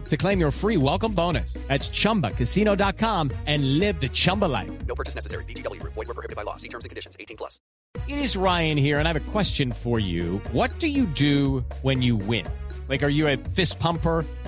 to claim your free welcome bonus. That's ChumbaCasino.com and live the Chumba life. No purchase necessary. VGW. Void were prohibited by law. See terms and conditions. 18 plus. It is Ryan here, and I have a question for you. What do you do when you win? Like, are you a fist pumper?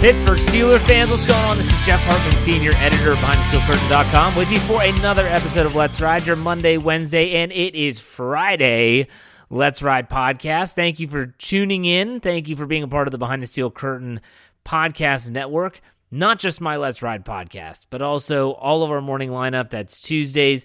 Pittsburgh Steelers fans, what's going on? This is Jeff Hartman, senior editor of BehindTheSteelCurtain.com, with you for another episode of Let's Ride, your Monday, Wednesday, and it is Friday Let's Ride podcast. Thank you for tuning in. Thank you for being a part of the Behind the Steel Curtain podcast network. Not just my Let's Ride podcast, but also all of our morning lineup. That's Tuesdays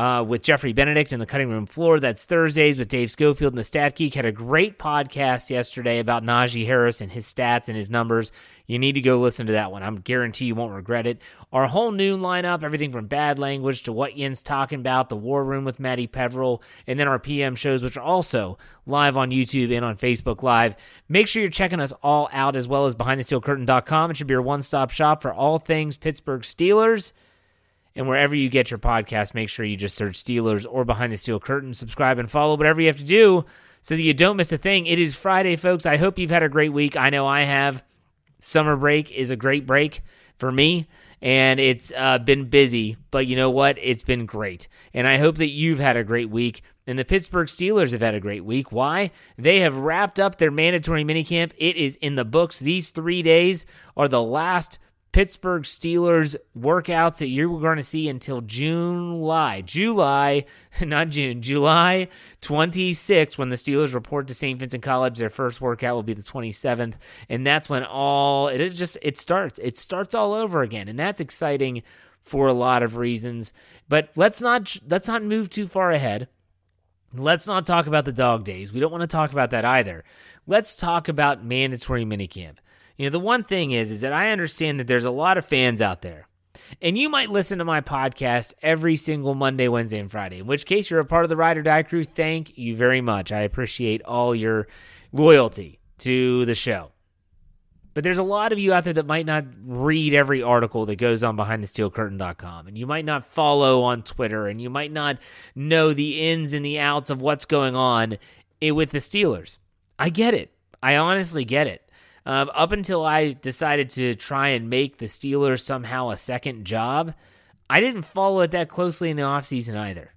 uh, with Jeffrey Benedict in the cutting room floor. That's Thursdays with Dave Schofield and the Stat Geek. Had a great podcast yesterday about Najee Harris and his stats and his numbers. You need to go listen to that one. I'm guarantee you won't regret it. Our whole noon lineup, everything from bad language to what Yin's talking about, the War Room with Maddie Peverill, and then our PM shows, which are also live on YouTube and on Facebook Live. Make sure you're checking us all out as well as BehindTheSteelCurtain.com. It should be your one-stop shop for all things Pittsburgh Steelers. And wherever you get your podcast, make sure you just search Steelers or Behind the Steel Curtain. Subscribe and follow whatever you have to do so that you don't miss a thing. It is Friday, folks. I hope you've had a great week. I know I have. Summer break is a great break for me, and it's uh, been busy, but you know what? It's been great. And I hope that you've had a great week. And the Pittsburgh Steelers have had a great week. Why? They have wrapped up their mandatory minicamp. It is in the books. These three days are the last Pittsburgh Steelers workouts that you're going to see until July. July, not June, July 26th, when the Steelers report to St. Vincent College. Their first workout will be the 27th. And that's when all it just it starts. It starts all over again. And that's exciting for a lot of reasons. But let's not let's not move too far ahead. Let's not talk about the dog days. We don't want to talk about that either. Let's talk about mandatory minicamp. You know, the one thing is, is that I understand that there's a lot of fans out there. And you might listen to my podcast every single Monday, Wednesday, and Friday, in which case you're a part of the Ride or Die crew. Thank you very much. I appreciate all your loyalty to the show. But there's a lot of you out there that might not read every article that goes on behindthesteelcurtain.com. And you might not follow on Twitter. And you might not know the ins and the outs of what's going on with the Steelers. I get it. I honestly get it. Uh, up until I decided to try and make the Steelers somehow a second job, I didn't follow it that closely in the offseason either.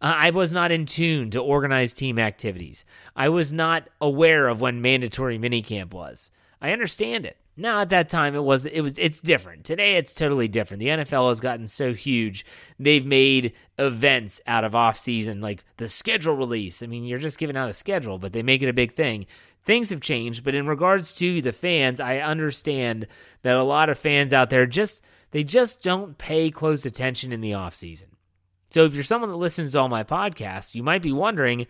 Uh, I was not in tune to organized team activities. I was not aware of when mandatory minicamp was. I understand it. Now at that time it was it was it's different. Today it's totally different. The NFL has gotten so huge. They've made events out of off season like the schedule release. I mean, you're just giving out a schedule, but they make it a big thing things have changed. But in regards to the fans, I understand that a lot of fans out there just they just don't pay close attention in the off season. So if you're someone that listens to all my podcasts, you might be wondering,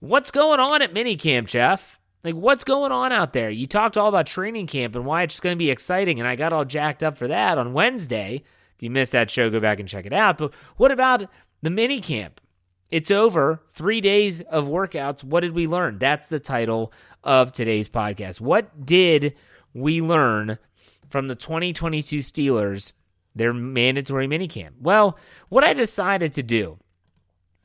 what's going on at minicamp, Jeff? Like, what's going on out there? You talked all about training camp and why it's going to be exciting, and I got all jacked up for that on Wednesday. If you missed that show, go back and check it out. But what about the mini camp? It's over. Three days of workouts. What did we learn? That's the title of today's podcast. What did we learn from the 2022 Steelers, their mandatory minicamp? Well, what I decided to do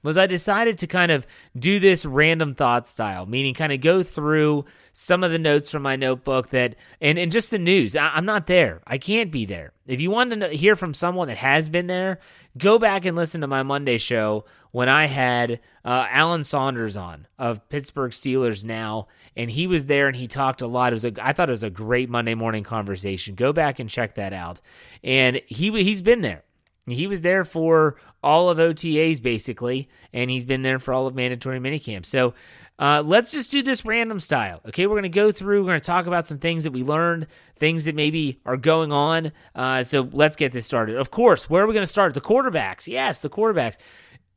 was I decided to kind of do this random thought style, meaning kind of go through some of the notes from my notebook that, and, and just the news. I, am not there. I can't be there. If you want to hear from someone that has been there, go back and listen to my Monday show when I had uh, Alan Saunders on of Pittsburgh Steelers now, and he was there and he talked a lot. It was a, I thought it was a great Monday morning conversation. Go back and check that out. And he he's been there. He was there for all of OTAs basically, and he's been there for all of mandatory minicamp. So uh, let's just do this random style. Okay, we're going to go through, we're going to talk about some things that we learned, things that maybe are going on. Uh, so let's get this started. Of course, where are we going to start? The quarterbacks. Yes, the quarterbacks.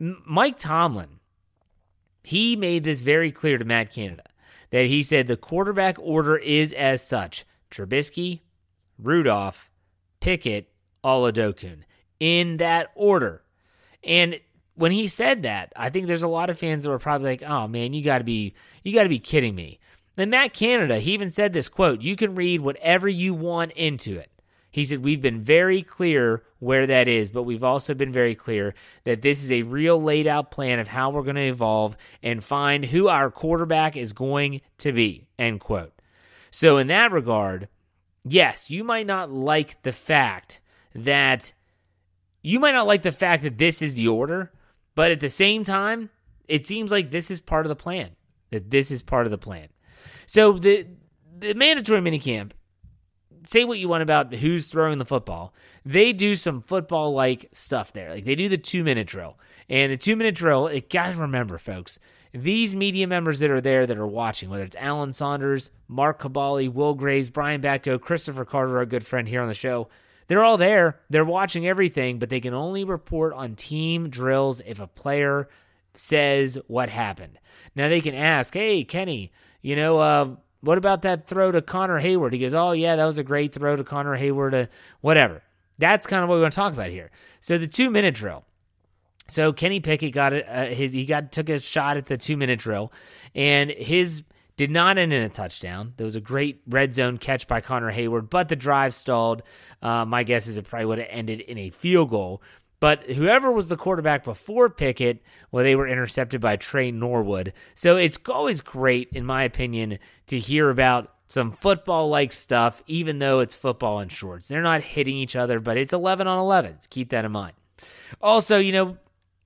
M- Mike Tomlin, he made this very clear to Matt Canada that he said the quarterback order is as such Trubisky, Rudolph, Pickett, Oladokun in that order. And when he said that, I think there's a lot of fans that were probably like, "Oh man, you got to be you got to be kidding me." Then Matt Canada, he even said this quote, "You can read whatever you want into it." He said, We've been very clear where that is, but we've also been very clear that this is a real laid out plan of how we're going to evolve and find who our quarterback is going to be. End quote. So, in that regard, yes, you might not like the fact that you might not like the fact that this is the order, but at the same time, it seems like this is part of the plan. That this is part of the plan. So the the mandatory minicamp, say what you want about who's throwing the football. They do some football like stuff there. Like they do the two minute drill. And the two minute drill, it gotta remember, folks, these media members that are there that are watching, whether it's Alan Saunders, Mark Kaboly, Will Graves, Brian Batko, Christopher Carter, our good friend here on the show, they're all there. They're watching everything, but they can only report on team drills if a player says what happened. Now they can ask, "Hey, Kenny, you know, uh, what about that throw to Connor Heyward? He goes, "Oh yeah, that was a great throw to Connor Heyward, Uh, whatever. That's kind of what we want to talk about here. So the two minute drill. So Kenny Pickett got. Uh, his he got took a shot at the two minute drill, and his did not end in a touchdown. There was a great red zone catch by Connor Heyward, but the drive stalled. Uh, my guess is it probably would have ended in a field goal. But whoever was the quarterback before Pickett, well, they were intercepted by Tre Norwood. So it's always great, in my opinion, to hear about some football like stuff, even though it's football in shorts. They're not hitting each other, but it's 11 on 11. Keep that in mind. Also, you know,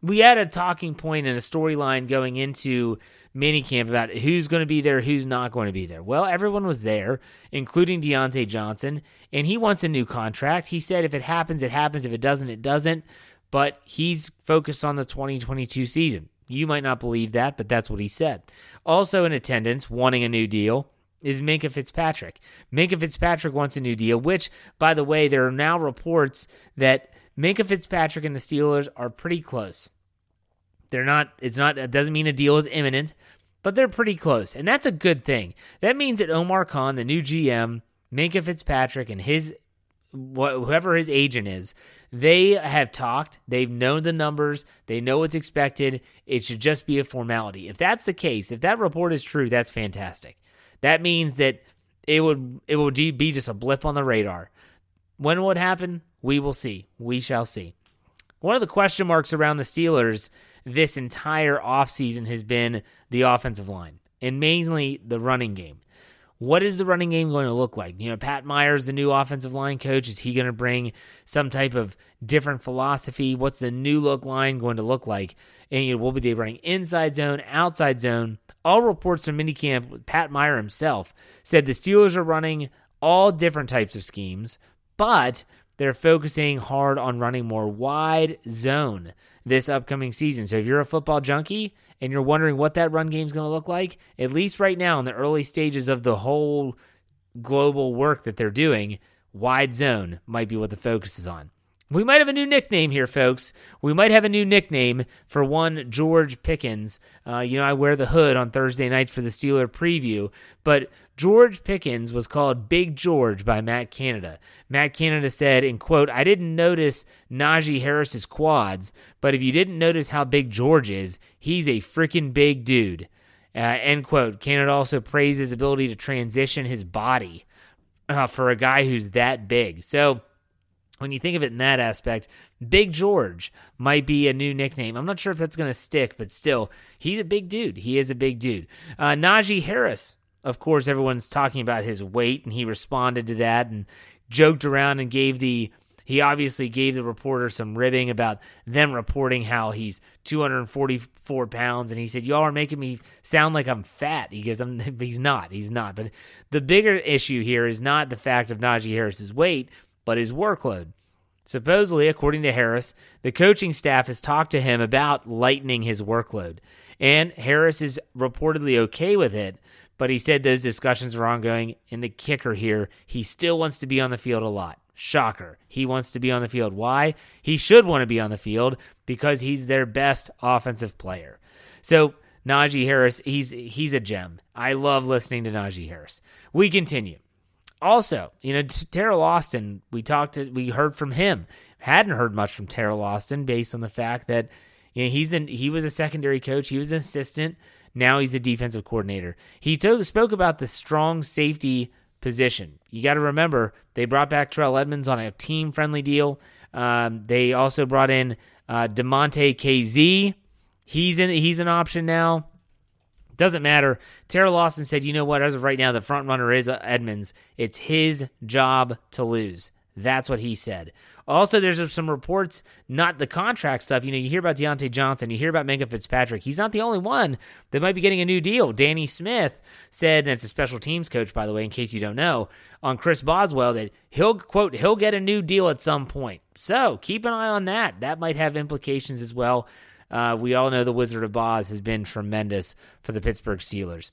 we had a talking point and a storyline going into minicamp about who's going to be there, who's not going to be there. Well, everyone was there, including Diontae Johnson, and he wants a new contract. He said if it happens, it happens. If it doesn't, it doesn't. But he's focused on the 2022 season. You might not believe that, but that's what he said. Also in attendance, wanting a new deal, is Minkah Fitzpatrick. Minkah Fitzpatrick wants a new deal, which, by the way, there are now reports that Minkah Fitzpatrick and the Steelers are pretty close. They're not, it's not, it doesn't mean a deal is imminent, but they're pretty close. And that's a good thing. That means that Omar Khan, the new GM, Minkah Fitzpatrick, and his, whoever his agent is, they have talked. They've known the numbers. They know what's expected. It should just be a formality. If that's the case, if that report is true, that's fantastic. That means that it would it would be just a blip on the radar. When will it happen? We will see. We shall see. One of the question marks around the Steelers this entire offseason has been the offensive line and mainly the running game. What is the running game going to look like? You know, Pat Myers, the new offensive line coach, is he going to bring some type of different philosophy? What's the new look line going to look like? And you know, will be running inside zone, outside zone? All reports from minicamp, Pat Meyer himself said the Steelers are running all different types of schemes, but they're focusing hard on running more wide zone this upcoming season. So if you're a football junkie and you're wondering what that run game is going to look like, at least right now in the early stages of the whole global work that they're doing, wide zone might be what the focus is on. We might have a new nickname here, folks. We might have a new nickname for one George Pickens. Uh, you know, I wear the hood on Thursday nights for the Steeler preview, but George Pickens was called Big George by Matt Canada. Matt Canada said, in quote, I didn't notice Najee Harris's quads, but if you didn't notice how big George is, he's a freaking big dude. Uh, end quote. Canada also praised his ability to transition his body uh, for a guy who's that big. So, when you think of it in that aspect, Big George might be a new nickname. I'm not sure if that's going to stick, but still, he's a big dude. He is a big dude. Uh, Najee Harris, of course, everyone's talking about his weight, and he responded to that and joked around and gave the. He obviously gave the reporter some ribbing about them reporting how he's 244 pounds, and he said, "Y'all are making me sound like I'm fat." He goes, I'm, "He's not. He's not." But the bigger issue here is not the fact of Najee Harris's weight but his workload. Supposedly, according to Harris, the coaching staff has talked to him about lightening his workload. And Harris is reportedly okay with it, but he said those discussions are ongoing. And the kicker here, he still wants to be on the field a lot. Shocker. He wants to be on the field. Why? He should want to be on the field because he's their best offensive player. So, Najee Harris, he's he's a gem. I love listening to Najee Harris. We continue. Also, you know, Teryl Austin, we talked to, we heard from him. Hadn't heard much from Teryl Austin based on the fact that you know, he's in, he was a secondary coach, he was an assistant, now he's the defensive coordinator. He took, spoke about the strong safety position. You got to remember they brought back Terrell Edmunds on a team friendly deal. Um, they also brought in uh, Damontae Kazee. He's in. He's an option now. Doesn't matter. Teryl Lawson said, you know what? As of right now, the front runner is Edmonds. It's his job to lose. That's what he said. Also, there's some reports, not the contract stuff. You know, you hear about Diontae Johnson, you hear about Minkah Fitzpatrick. He's not the only one that might be getting a new deal. Danny Smith said, and it's a special teams coach, by the way, in case you don't know, on Chris Boswell that he'll, quote, he'll get a new deal at some point. So keep an eye on that. That might have implications as well uh, we all know the Wizard of Oz has been tremendous for the Pittsburgh Steelers.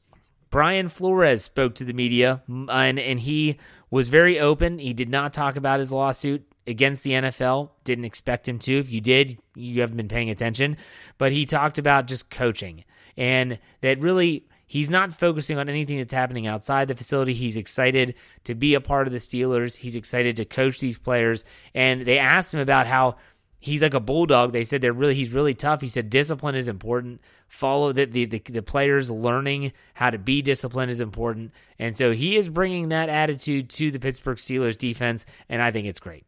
Brian Flores spoke to the media, and, and he was very open. He did not talk about his lawsuit against the NFL. Didn't expect him to. If you did, you haven't been paying attention. But he talked about just coaching and that really he's not focusing on anything that's happening outside the facility. He's excited to be a part of the Steelers. He's excited to coach these players. And they asked him about how he's like a bulldog. They said they're really he's really tough. He said discipline is important. Follow the, the the the, players learning how to be disciplined is important, and so he is bringing that attitude to the Pittsburgh Steelers defense, and I think it's great.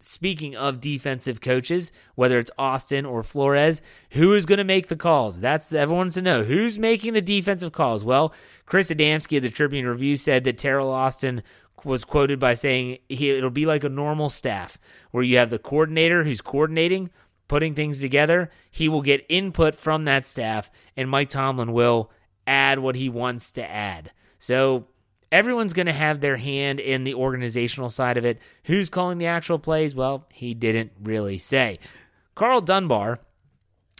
Speaking of defensive coaches, whether it's Austin or Flores, who is going to make the calls? That's everyone wants to know who's making the defensive calls. Well, Chris Adamski of the Tribune Review said that Teryl Austin was quoted by saying he, it'll be like a normal staff where you have the coordinator who's coordinating, putting things together. He will get input from that staff, and Mike Tomlin will add what he wants to add. So everyone's going to have their hand in the organizational side of it. Who's calling the actual plays? Well, he didn't really say. Karl Dunbar.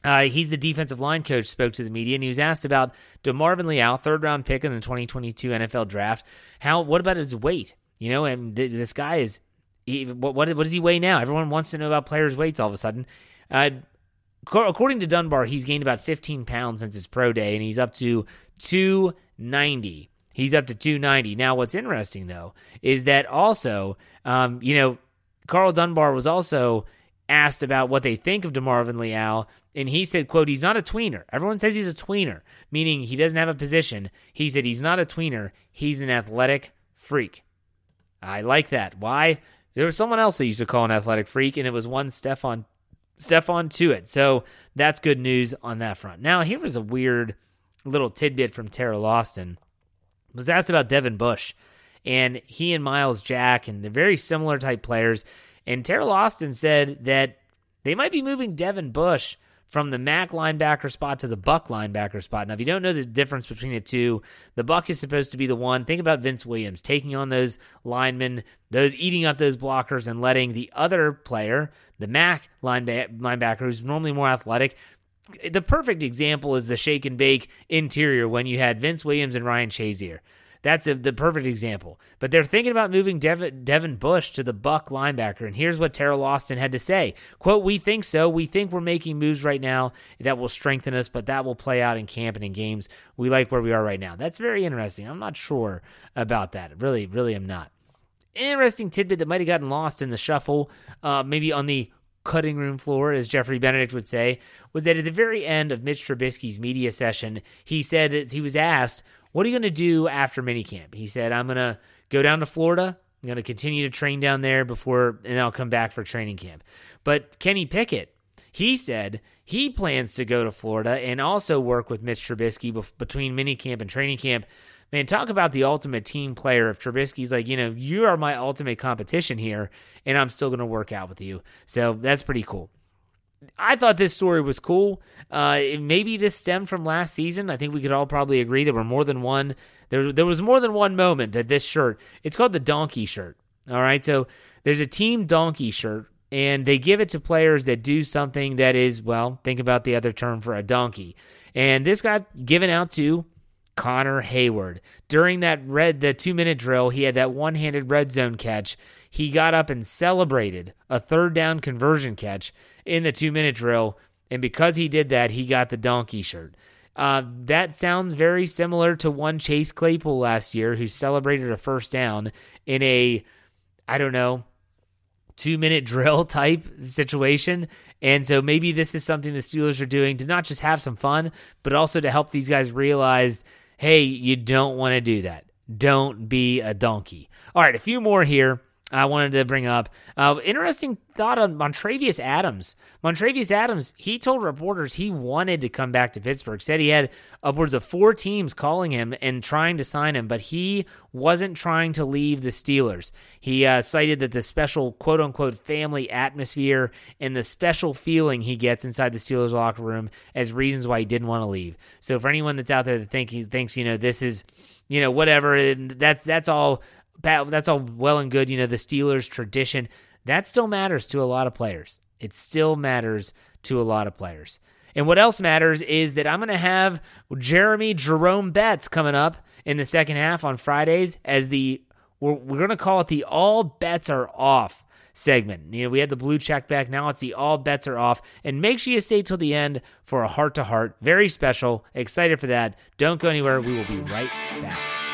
Uh, he's the defensive line coach. Spoke to the media, and he was asked about DeMarvin Leal, third round pick in the 2022 NFL Draft. How? What about his weight? You know, and th- this guy is. He, what, what, what does he weigh now? Everyone wants to know about players' weights all of a sudden. Uh, according to Dunbar, he's gained about 15 pounds since his pro day, and he's up to 290. He's up to 290. Now, what's interesting though is that also, um, you know, Karl Dunbar was also asked about what they think of DeMarvin Leal, and he said, quote, he's not a tweener. Everyone says he's a tweener, meaning he doesn't have a position. He said he's not a tweener. He's an athletic freak. I like that. Why? There was someone else that used to call an athletic freak, and it was one Stephon Stephon Tuitt. So that's good news on that front. Now, here was a weird little tidbit from Teryl Austin. Was asked about Devin Bush, and he and Myles Jack, and they're very similar type players. And Teryl Austin said that they might be moving Devin Bush from the Mack linebacker spot to the Buck linebacker spot. Now, if you don't know the difference between the two, the Buck is supposed to be the one. Think about Vince Williams taking on those linemen, those eating up those blockers, and letting the other player, the Mack linebacker, linebacker who's normally more athletic, the perfect example is the shake and bake interior when you had Vince Williams and Ryan Shazier. That's a, the perfect example. But they're thinking about moving Devin, Devin Bush to the Buck linebacker. And here's what Teryl Austin had to say. Quote, we think so. We think we're making moves right now that will strengthen us, but that will play out in camp and in games. We like where we are right now. That's very interesting. I'm not sure about that. Really, really am not. An interesting tidbit that might have gotten lost in the shuffle, uh, maybe on the cutting room floor, as Jeffrey Benedict would say, was that at the very end of Mitch Trubisky's media session, he said that he was asked, What are you going to do after minicamp? He said, I'm going to go down to Florida. I'm going to continue to train down there before, and I'll come back for training camp. But Kenny Pickett, he said he plans to go to Florida and also work with Mitch Trubisky bef- between minicamp and training camp man, talk about the ultimate team player. If Trubisky's like, you know, you are my ultimate competition here, and I'm still going to work out with you. So that's pretty cool. I thought this story was cool. Uh, maybe this stemmed from last season. I think we could all probably agree there were more than one. There, there was more than one moment that this shirt. It's called the donkey shirt. All right, so there's a team donkey shirt, and they give it to players that do something that is well. Think about the other term for a donkey, and this got given out to Connor Heyward During that red the 2-minute drill, he had that one-handed red zone catch. He got up and celebrated a third down conversion catch in the 2-minute drill, and because he did that, he got the donkey shirt. Uh, that sounds very similar to one Chase Claypool last year who celebrated a first down in a, I don't know, two minute drill type situation. And so maybe this is something the Steelers are doing to not just have some fun, but also to help these guys realize hey, you don't want to do that. Don't be a donkey. All right, a few more here. I wanted to bring up. Uh, interesting thought on Montravius Adams. Montravius Adams, he told reporters he wanted to come back to Pittsburgh. Said he had upwards of four teams calling him and trying to sign him, but he wasn't trying to leave the Steelers. He uh, cited that the special quote unquote family atmosphere and the special feeling he gets inside the Steelers locker room as reasons why he didn't want to leave. So for anyone that's out there that think he thinks you know this is you know whatever that's that's all that's all well and good, you know, the Steelers tradition. That still matters to a lot of players. It still matters to a lot of players. And what else matters is that I'm going to have Jeremy Jerome Betts coming up in the second half on Fridays as the we're, we're going to call it the all bets are off segment. You know, we had the blue check back. Now it's the all bets are off. And make sure you stay till the end for a heart to heart. Very special. Excited for that. Don't go anywhere. We will be right back.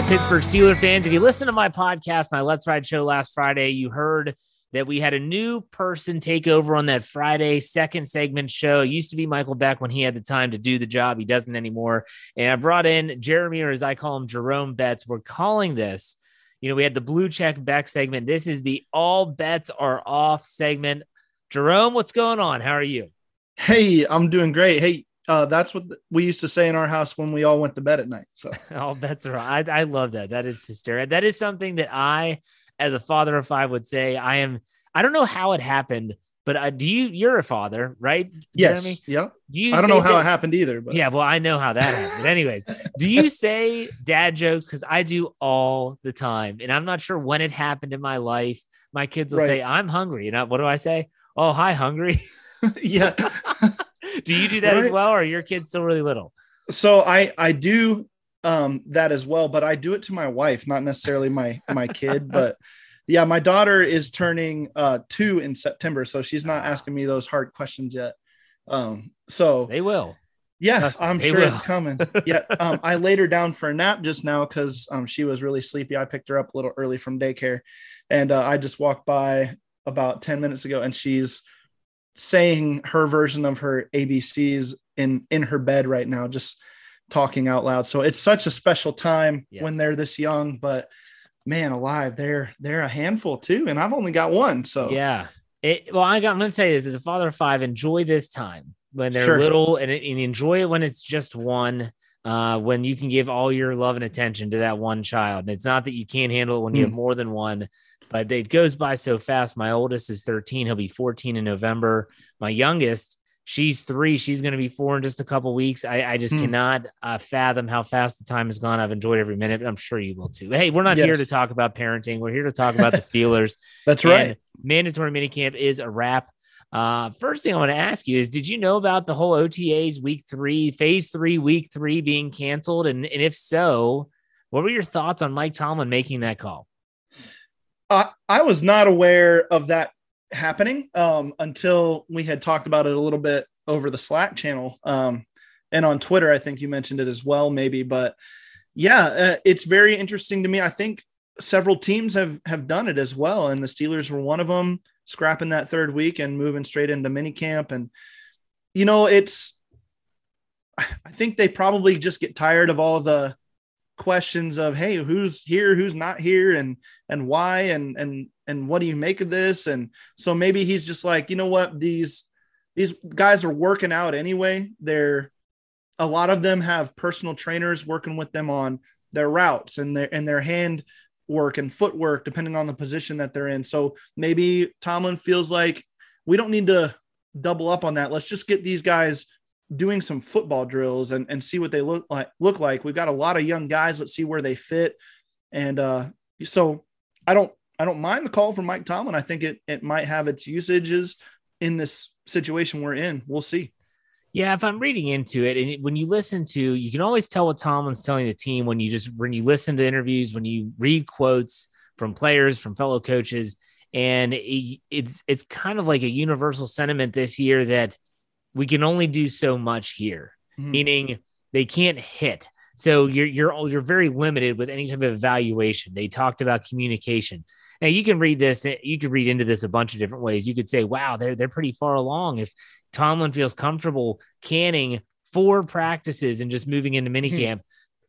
Right, Pittsburgh Steeler fans, if you listen to my podcast, my Let's Ride show last Friday, you heard that we had a new person take over on that Friday second segment show. It used to be Michael Beck when he had the time to do the job. He doesn't anymore. And I brought in Jeremy, or as I call him, Jerome Betts. We're calling this, you know, we had the blue check back segment. This is the all bets are off segment. Jerome, what's going on? How are you? Hey, I'm doing great. Hey, uh, that's what we used to say in our house when we all went to bed at night. So all bets are. I, I love that. That is hysterical. That is something that I, as a father of five, would say. I am. I don't know how it happened, but uh, do you? You're a father, right? yes, Jeremy? yeah. Do you? I don't know how that- it happened either, but Yeah, well, I know how that happened. Anyways, do you say dad jokes? Because I do all the time, and I'm not sure when it happened in my life. My kids will Right. say, "I'm hungry," and I, what do I say? Oh, hi, hungry. yeah, do you do that as well, or are your kids still really little? So I I do um that as well, but I do it to my wife, not necessarily my my kid, but yeah, my daughter is turning uh 2 in September, so she's not asking me those hard questions yet. Um so They will. yeah, I'm sure will. it's coming. Yeah, um I laid her down for a nap just now cuz um she was really sleepy. I picked her up a little early from daycare and uh, I just walked by about 10 minutes ago and she's saying her version of her ABCs in in her bed right now just talking out loud. So it's such a special time when they're this young, but man alive, they're they're a handful too and I've only got one. So Yeah. It, well, I got, I'm going to say this as a father of five, enjoy this time when they're Sure. little and, and enjoy it when it's just one, uh, when you can give all your love and attention to that one child. And it's not that you can't handle it when you Hmm. have more than one, but it goes by so fast. My oldest is 13. He'll be 14 in November. My youngest, she's three. She's going to be four in just a couple weeks. I, I just Hmm. cannot uh, fathom how fast the time has gone. I've enjoyed every minute. I'm sure you will too. But hey, we're not here to talk about parenting. We're here to talk about the Steelers. that's And right. mandatory minicamp is a wrap. Uh, first thing I want to ask you is, did you know about the whole OTAs week three, phase three, week three being canceled? And, and if so, what were your thoughts on Mike Tomlin making that call? I, I was not aware of that happening um, until we had talked about it a little bit over the Slack channel um, and on Twitter. I think you mentioned it as well, maybe. But yeah, uh, it's very interesting to me. I think several teams have have done it as well, and the Steelers were one of them, scrapping that third week and moving straight into minicamp. And you know, it's I think they probably just get tired of all the questions of hey who's here who's not here and and why and and and what do you make of this? And so maybe he's just like you know what? These these guys are working out anyway. They're a lot of them have personal trainers working with them on their routes and their and their hand work and footwork depending on the position that they're in. So maybe tomlin feels like we don't need to double up on that. Let's just get these guys doing some football drills and, and see what they look like look like. We've got a lot of young guys. Let's see where they fit. And uh so i don't i don't mind the call from mike tomlin. I think it it might have its usages in this situation we're in. We'll see Yeah, if I'm reading into it, and when you listen to, you can always tell what Tomlin's telling the team when you just when you listen to interviews, when you read quotes from players, from fellow coaches, and it, it's it's kind of like a universal sentiment this year that we can only do so much here, Mhm. meaning they can't hit. So you're you're you're very limited with any type of evaluation. They talked about communication. Now you can read this, you could read into this a bunch of different ways. You could say, "Wow, they're they're pretty far along." If Tomlin feels comfortable canning four practices and just moving into minicamp,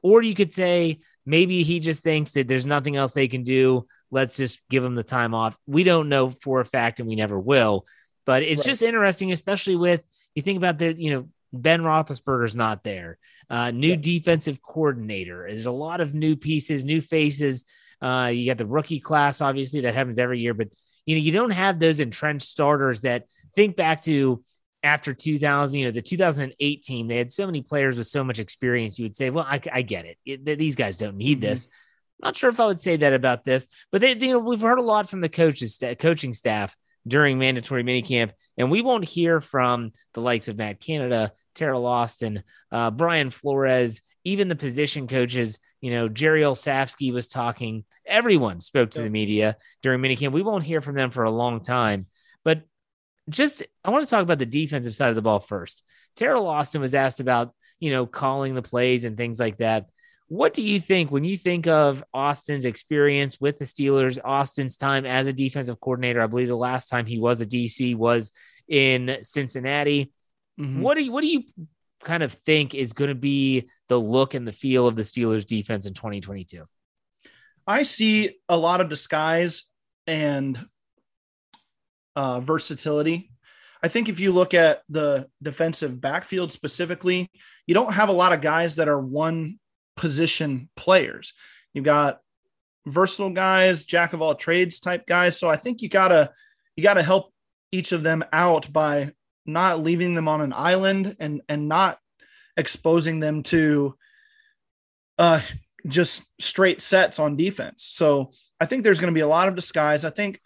or you could say maybe he just thinks that there's nothing else they can do. Let's just give them the time off. We don't know for a fact, and we never will. But it's Right. just interesting, especially with you think about the you know Ben Roethlisberger's not there. Uh, new defensive coordinator. There's a lot of new pieces, new faces. Uh, you got the rookie class, obviously that happens every year, but you know you don't have those entrenched starters that think back to after 2000, you know, the 2008 team. They had so many players with so much experience. You would say, well, I, I get it. It- th- These guys don't need Mhm. this. Not sure if I would say that about this, but they, you know, we've heard a lot from the coaches, coaching staff during mandatory minicamp, and we won't hear from the likes of Matt Canada, Teryl Austin, uh, Brian Flores, even the position coaches. You know, Jerry Olsavsky was talking. Everyone spoke to the media during minicamp. We won't hear from them for a long time, but just I want to talk about the defensive side of the ball first. Teryl Austin was asked about, you know, calling the plays and things like that. What do you think when you think of Austin's experience with the Steelers, Austin's time as a defensive coordinator? I believe the last time he was a DC was in Cincinnati. Mhm. What do you what do you kind of think is going to be the look and the feel of the Steelers defense in 2022? I see a lot of disguise and uh, versatility. I think if you look at the defensive backfield specifically, you don't have a lot of guys that are one position players. You've got versatile guys, jack of all trades type guys. So I think you gotta you gotta help each of them out by not leaving them on an island and and not exposing them to uh just straight sets on defense. So I think there's going to be a lot of disguise. I think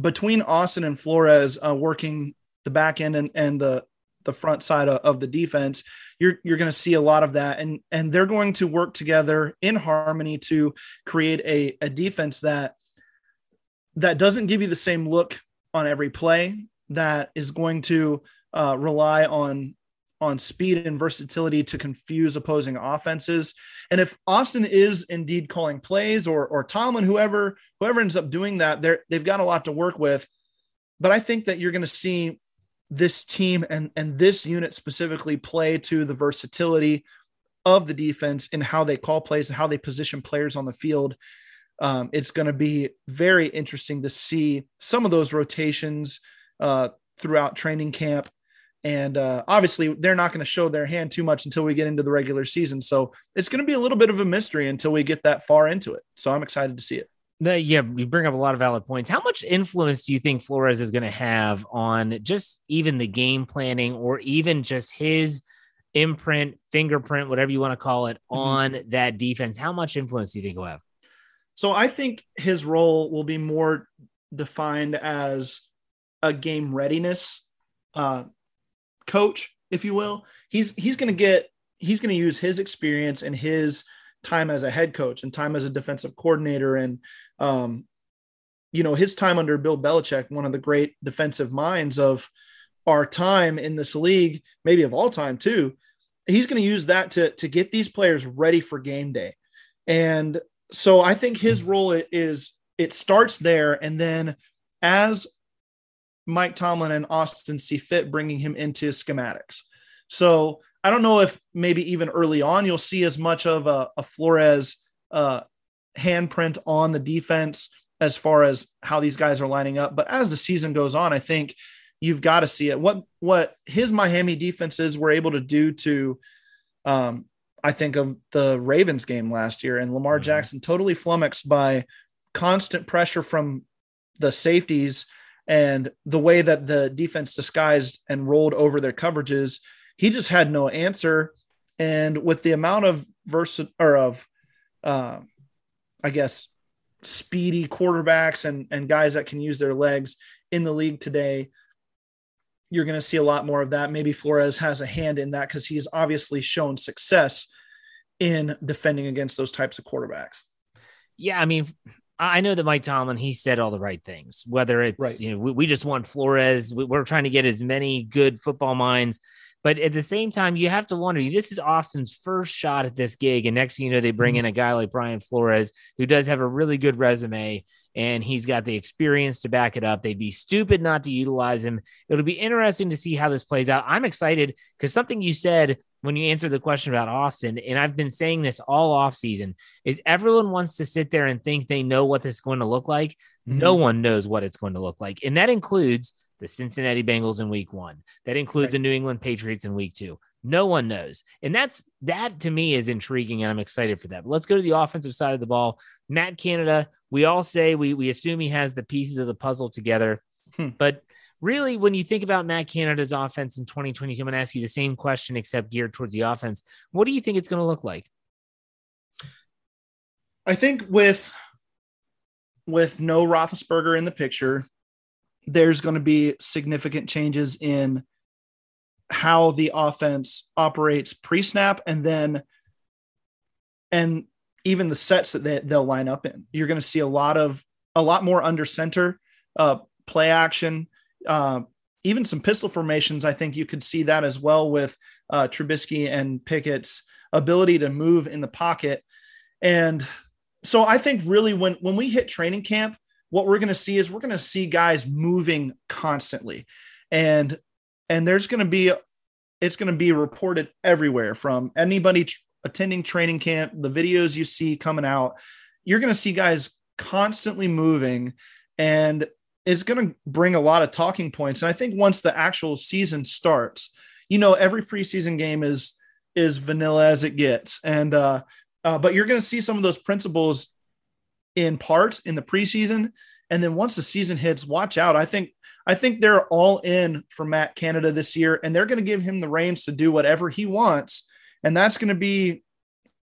between Austin and Flores uh, working the back end and, and the the front side of, the defense, you're you're going to see a lot of that, and and they're going to work together in harmony to create a a defense that that doesn't give you the same look on every play, that is going to uh, rely on on speed and versatility to confuse opposing offenses. And if Austin is indeed calling plays or or Tomlin, whoever whoever ends up doing that, they're they've got a lot to work with. But I think that you're going to see this team and and this unit specifically play to the versatility of the defense and how they call plays and how they position players on the field. Um, it's going to be very interesting to see some of those rotations uh, throughout training camp. And uh, obviously, they're not going to show their hand too much until we get into the regular season. So it's going to be a little bit of a mystery until we get that far into it. So I'm excited to see it. Yeah, you bring up a lot of valid points. How much influence do you think Flores is going to have on just even the game planning or even just his imprint, fingerprint, whatever you want to call it, mm-hmm. on that defense? How much influence do you think he'll have? So I think his role will be more defined as a game readiness uh, coach, if you will. He's he's going to get he's going to use his experience and his time as a head coach and time as a defensive coordinator and um, you know his time under Bill Belichick, one of the great defensive minds of our time in this league, maybe of all time too. He's going to use that to to get these players ready for game day, and so I think his role is it starts there, and then as Mike Tomlin and Austin see fit, bringing him into schematics. So I don't know if maybe even early on you'll see as much of a, a Flores uh, handprint on the defense as far as how these guys are lining up. But as the season goes on, I think you've got to see it. What what his Miami defenses were able to do to, um, I think of the Ravens game last year, and Lamar mm-hmm. Jackson totally flummoxed by constant pressure from the safeties and the way that the defense disguised and rolled over their coverages he just had no answer. And with the amount of versa or of, uh, I guess, speedy quarterbacks and and guys that can use their legs in the league today, you're going to see a lot more of that. Maybe Flores has a hand in that because he's obviously shown success in defending against those types of quarterbacks. Yeah, I mean, I know that Mike Tomlin he said all the right things. Whether it's right. you know we, we, just want Flores, we, we're trying to get as many good football minds but at the same time, you have to wonder this is Austin's first shot at this gig. And next thing you know, they bring mm-hmm. in a guy like Brian Flores, who does have a really good resume and he's got the experience to back it up. They'd be stupid not to utilize him. It'll be interesting to see how this plays out. I'm excited because something you said when you answered the question about Austin, and I've been saying this all off season, is everyone wants to sit there and think they know what this is going to look like. Mm-hmm. No one knows what it's going to look like. And that includes the Cincinnati Bengals in week one. That includes right. the New England Patriots in week two. No one knows. And that's that to me is intriguing and I'm excited for that. But let's go to the offensive side of the ball. Matt Canada, we all say we we assume he has the pieces of the puzzle together. Hmm. But really, when you think about Matt Canada's offense in 2022, I'm going to ask you the same question except geared towards the offense. What do you think it's going to look like? I think with with no Roethlisberger in the picture, there's going to be significant changes in how the offense operates pre-snap and then and even the sets that they, they'll line up in you're going to see a lot of a lot more under center uh, play action uh, even some pistol formations i think you could see that as well with uh, trubisky and pickett's ability to move in the pocket. And so i think really when when we hit training camp what we're going to see is we're going to see guys moving constantly. And and there's going to be it's going to be reported everywhere from anybody tr- attending training camp the videos you see coming out. You're going to see guys constantly moving. And it's going to bring a lot of talking points and i think once the actual season starts you know every preseason game is is vanilla as it gets and uh, uh but you're going to see some of those principles in part in the preseason. And then once the season hits, watch out. I think I think they're all in for Matt Canada this year, and they're going to give him the reins to do whatever he wants. And that's going to be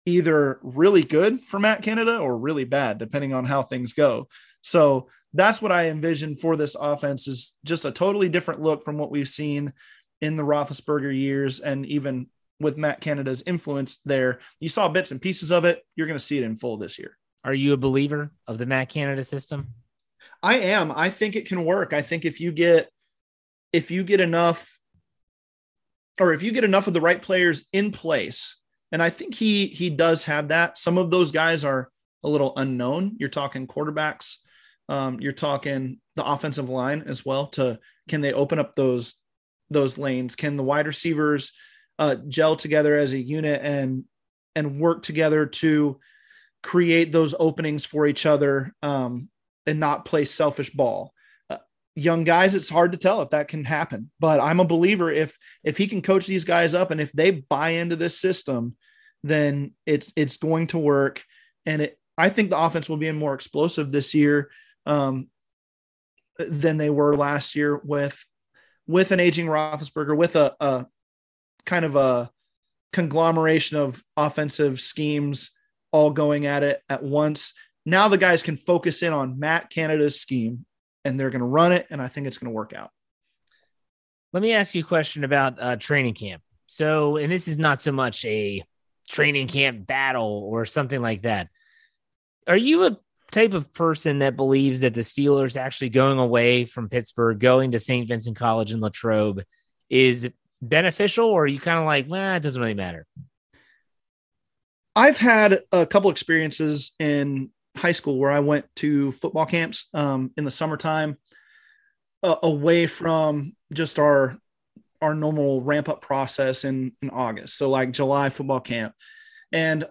either really good for Matt Canada or really bad, depending on how things go. So that's what I envision for this offense is just a totally different look from what we've seen in the Roethlisberger years, and even with Matt Canada's influence there, you saw bits and pieces of it. You're going to see it in full this year. Are you a believer of the Matt Canada system? I am. I think it can work. I think if you get if you get enough or if you get enough of the right players in place, and I think he he does have that. Some of those guys are a little unknown. You're talking quarterbacks, um, you're talking the offensive line as well. To can they open up those those lanes? Can the wide receivers uh, gel together as a unit and and work together to create those openings for each other um, and not play selfish ball? Uh, young guys, it's hard to tell if that can happen. But I'm a believer if if he can coach these guys up and if they buy into this system, then it's it's going to work. And it I think the offense will be more explosive this year um, than they were last year with with an aging Roethlisberger, with a, a kind of a conglomeration of offensive schemes all going at it at once. Now the guys can focus in on Matt Canada's scheme and they're going to run it. And I think it's going to work out. Let me ask you a question about uh, training camp. So, and this is not so much a training camp battle or something like that. Are you a type of person that believes that the Steelers actually going away from Pittsburgh, going to St. Vincent College in Latrobe is beneficial, or are you kind of like, well, it doesn't really matter? I've had a couple experiences in high school where I went to football camps um, in the summertime, uh, away from just our our normal ramp up process in in August. So like July football camp, and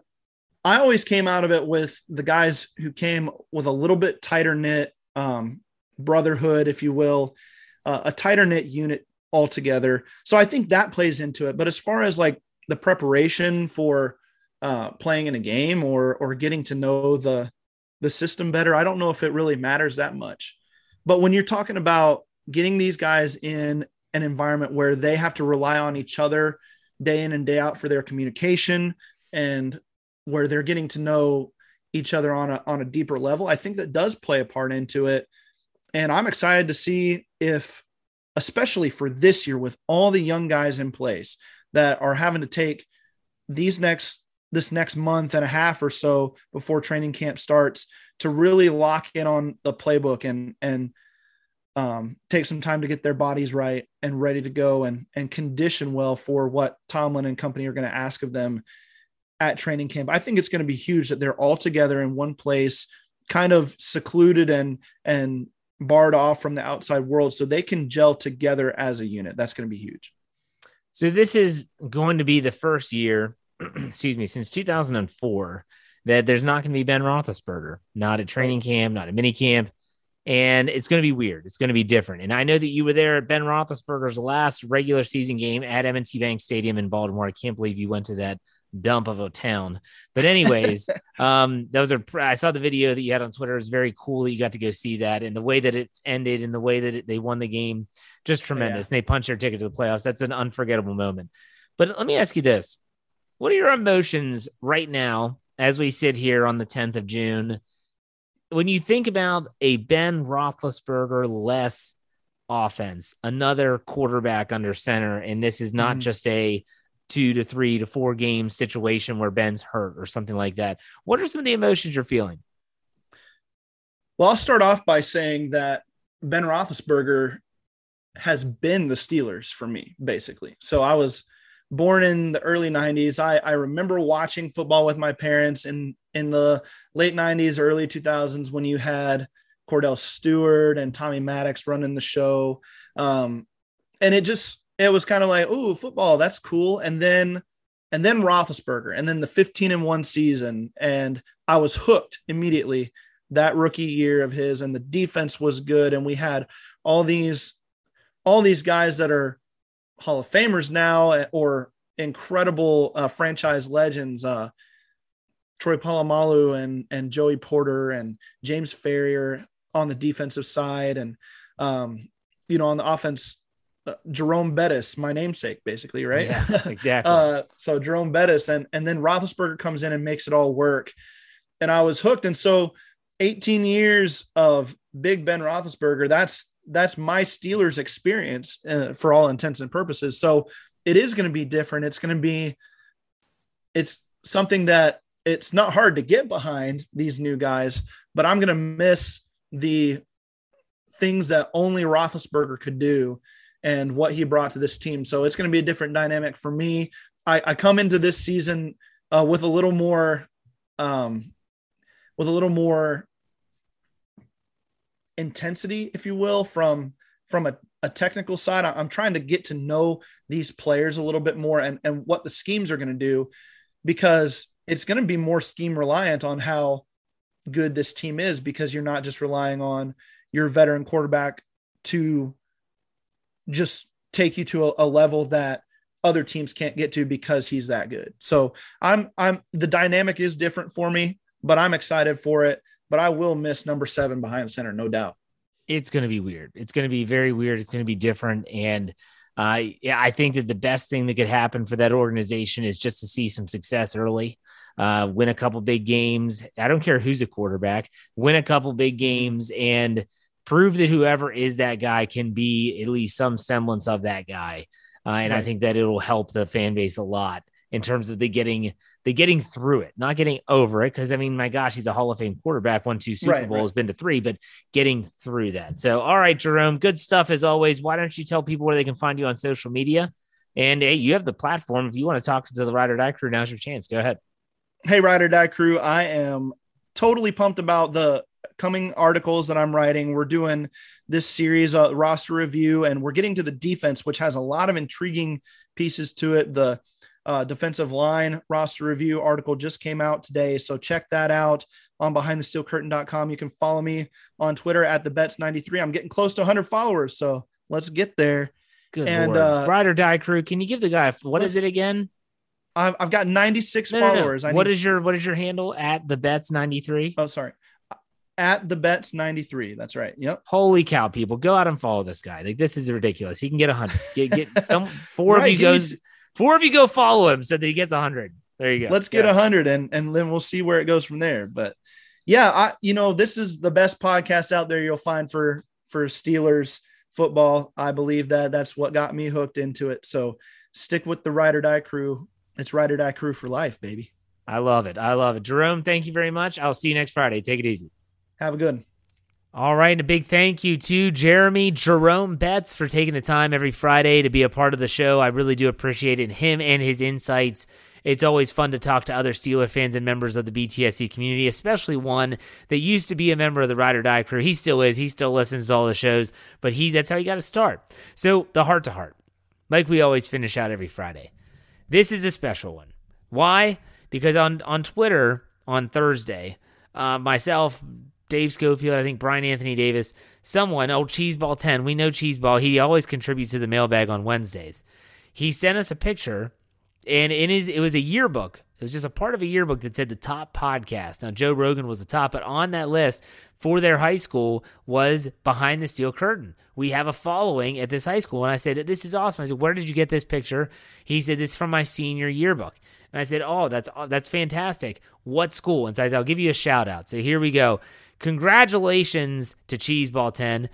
I always came out of it with the guys who came with a little bit tighter knit um, brotherhood, if you will, uh, a tighter knit unit altogether. So I think that plays into it. But as far as like the preparation for uh, playing in a game or or getting to know the the system better, I don't know if it really matters that much. But when you're talking about getting these guys in an environment where they have to rely on each other day in and day out for their communication and where they're getting to know each other on a on a deeper level, I think that does play a part into it. And I'm excited to see if especially for this year with all the young guys in place that are having to take these next this next month and a half or so before training camp starts to really lock in on the playbook and and um, take some time to get their bodies right and ready to go and and condition well for what Tomlin and company are going to ask of them at training camp. I think it's going to be huge that they're all together in one place, kind of secluded and and barred off from the outside world so they can gel together as a unit. That's going to be huge. So this is going to be the first year, excuse me, since 2004 that there's not going to be Ben Roethlisberger, not at training camp, not at mini camp. And it's going to be weird. It's going to be different. And I know that you were there at Ben Roethlisberger's last regular season game at M&T Bank Stadium in Baltimore. I can't believe you went to that dump of a town. But anyways, um, that was a I saw the video that you had on Twitter. It was very cool that you got to go see that, and the way that it ended, and the way that it, they won the game, just tremendous. Yeah. And they punched their ticket to the playoffs. That's an unforgettable moment. But let me ask you this: What are your emotions right now as we sit here on the 10th of June? When you think about a Ben Roethlisberger less offense, another quarterback under center, and this is not mm. just a two to three to four game situation where Ben's hurt or something like that. What are some of the emotions you're feeling? Well, I'll start off by saying that Ben Roethlisberger has been the Steelers for me, basically. So I was born in the early 90s. I, I remember watching football with my parents in, in the late 90s, early 2000s when you had Kordell Stewart and Tommy Maddox running the show. Um, and it just it was kind of like, oh, football, that's cool. And then and then Roethlisberger, and then the 15 and one season, and I was hooked immediately that rookie year of his, and the defense was good, and we had all these all these guys that are Hall of Famers now eh, or incredible uh, franchise legends. Uh, Troy Polamalu and and Joey Porter and James Farrior on the defensive side, and um, you know on the offense, uh, Jerome Bettis, my namesake, basically, right? Yeah, exactly. uh, so Jerome Bettis, and and then Roethlisberger comes in and makes it all work, and I was hooked. And so, 18 years of Big Ben Roethlisberger, that's that's my Steelers experience uh, for all intents and purposes. So it is going to be different. It's going to be it's something that it's not hard to get behind these new guys, but I'm going to miss the things that only Roethlisberger could do and what he brought to this team. So it's going to be a different dynamic for me. I, I come into this season uh, with a little more, um, with a little more intensity, if you will, from from a, a technical side. I'm trying to get to know these players a little bit more and, and what the schemes are going to do because it's going to be more scheme reliant on how good this team is because you're not just relying on your veteran quarterback to just take you to a, a, level that other teams can't get to because he's that good. So I'm I'm the dynamic is different for me, but I'm excited for it. But I will miss number seven behind center, no doubt. It's going to be weird. It's going to be very weird. It's going to be different, and uh, yeah, I think that the best thing that could happen for that organization is just to see some success early, uh, win a couple big games. I don't care who's a quarterback, win a couple big games and prove that whoever is that guy can be at least some semblance of that guy. Uh, and right. I think that it'll help the fan base a lot in terms of the getting the getting through it, not getting over it. Because I mean, my gosh, he's a Hall of Fame quarterback, won two Super right, Bowls, right. been to three, but getting through that. So, all right, Jerome, good stuff as always. Why don't you tell people where they can find you on social media? And hey, you have the platform. If you want to talk to the Ride or Die crew, now's your chance. Go ahead. Hey, Ride or Die crew, I am totally pumped about the coming articles that I'm writing. We're doing this series, uh, roster review, and we're getting to the defense, which has a lot of intriguing pieces to it. The uh, defensive line roster review article just came out today. So check that out on behindthesteelcurtain.com. You can follow me on Twitter at the bets 93. I'm getting close to 100 followers. So let's get there. Good and uh, ride or die crew. Can you give the guy what is it again? I've, I've got 96 no, followers. No, no. What need... is your what is your handle at the bets 93? Oh, sorry at the bets 93 that's right yep holy cow people go out and follow this guy like this is ridiculous he can get a 100 get get some four right, of you goes Four of you go follow him so that he gets a hundred. There you go. Let's get a hundred and and then we'll see where it goes from there. But yeah, I you know this is the best podcast out there you'll find for for Steelers football. I believe that that's what got me hooked into it. So stick with the Ride or Die crew. It's Ride or Die crew for life, baby. I love it. I love it. Jerome, thank you very much. I'll see you next Friday. Take it easy. Have a good. All right, and a big thank you to Jeremy Jerome Betts for taking the time every Friday to be a part of the show. I really do appreciate it. Him and his insights. It's always fun to talk to other Steeler fans and members of the BTSC community, especially one that used to be a member of the Ride or Die crew. He still is. He still listens to all the shows, but he that's how he got to start. So the heart to heart, like we always finish out every Friday. This is a special one. Why? Because on on Twitter on Thursday, uh, myself, Dave Schofield, I think Bryan Anthony Davis, someone, oh, Cheeseball 10. We know Cheeseball. He always contributes to the mailbag on Wednesdays. He sent us a picture, and in his, it was a yearbook. It was just a part of a yearbook that said the top podcast. Now, Joe Rogan was the top, but on that list for their high school was Behind the Steel Curtain. We have a following at this high school. And I said, This is awesome. I said, Where did you get this picture? He said, This is from my senior yearbook. And I said, Oh, that's that's fantastic. What school? And so I said, I'll give you a shout out. So here we go. Congratulations to Cheeseball 10.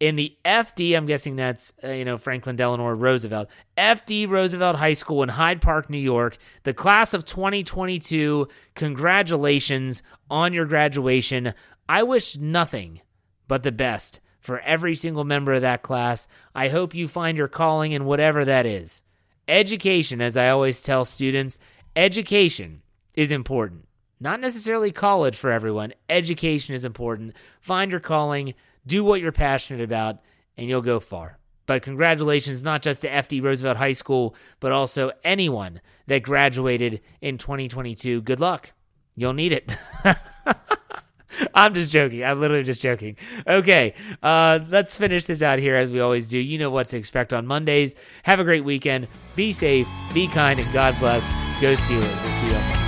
In the FD, I'm guessing that's, uh, you know, Franklin Delano Roosevelt, FD Roosevelt High School in Hyde Park, New York, the class of 2022. Congratulations on your graduation. I wish nothing but the best for every single member of that class. I hope you find your calling in whatever that is. Education, as I always tell students, education is important. Not necessarily college for everyone. Education is important. Find your calling, do what you're passionate about, and you'll go far. But congratulations, not just to FD Roosevelt High School, but also anyone that graduated in 2022. Good luck. You'll need it. I'm just joking. I'm literally just joking. Okay, uh, let's finish this out here as we always do. You know what to expect on Mondays. Have a great weekend. Be safe, be kind, and God bless. Go Steelers. We'll see you on Monday.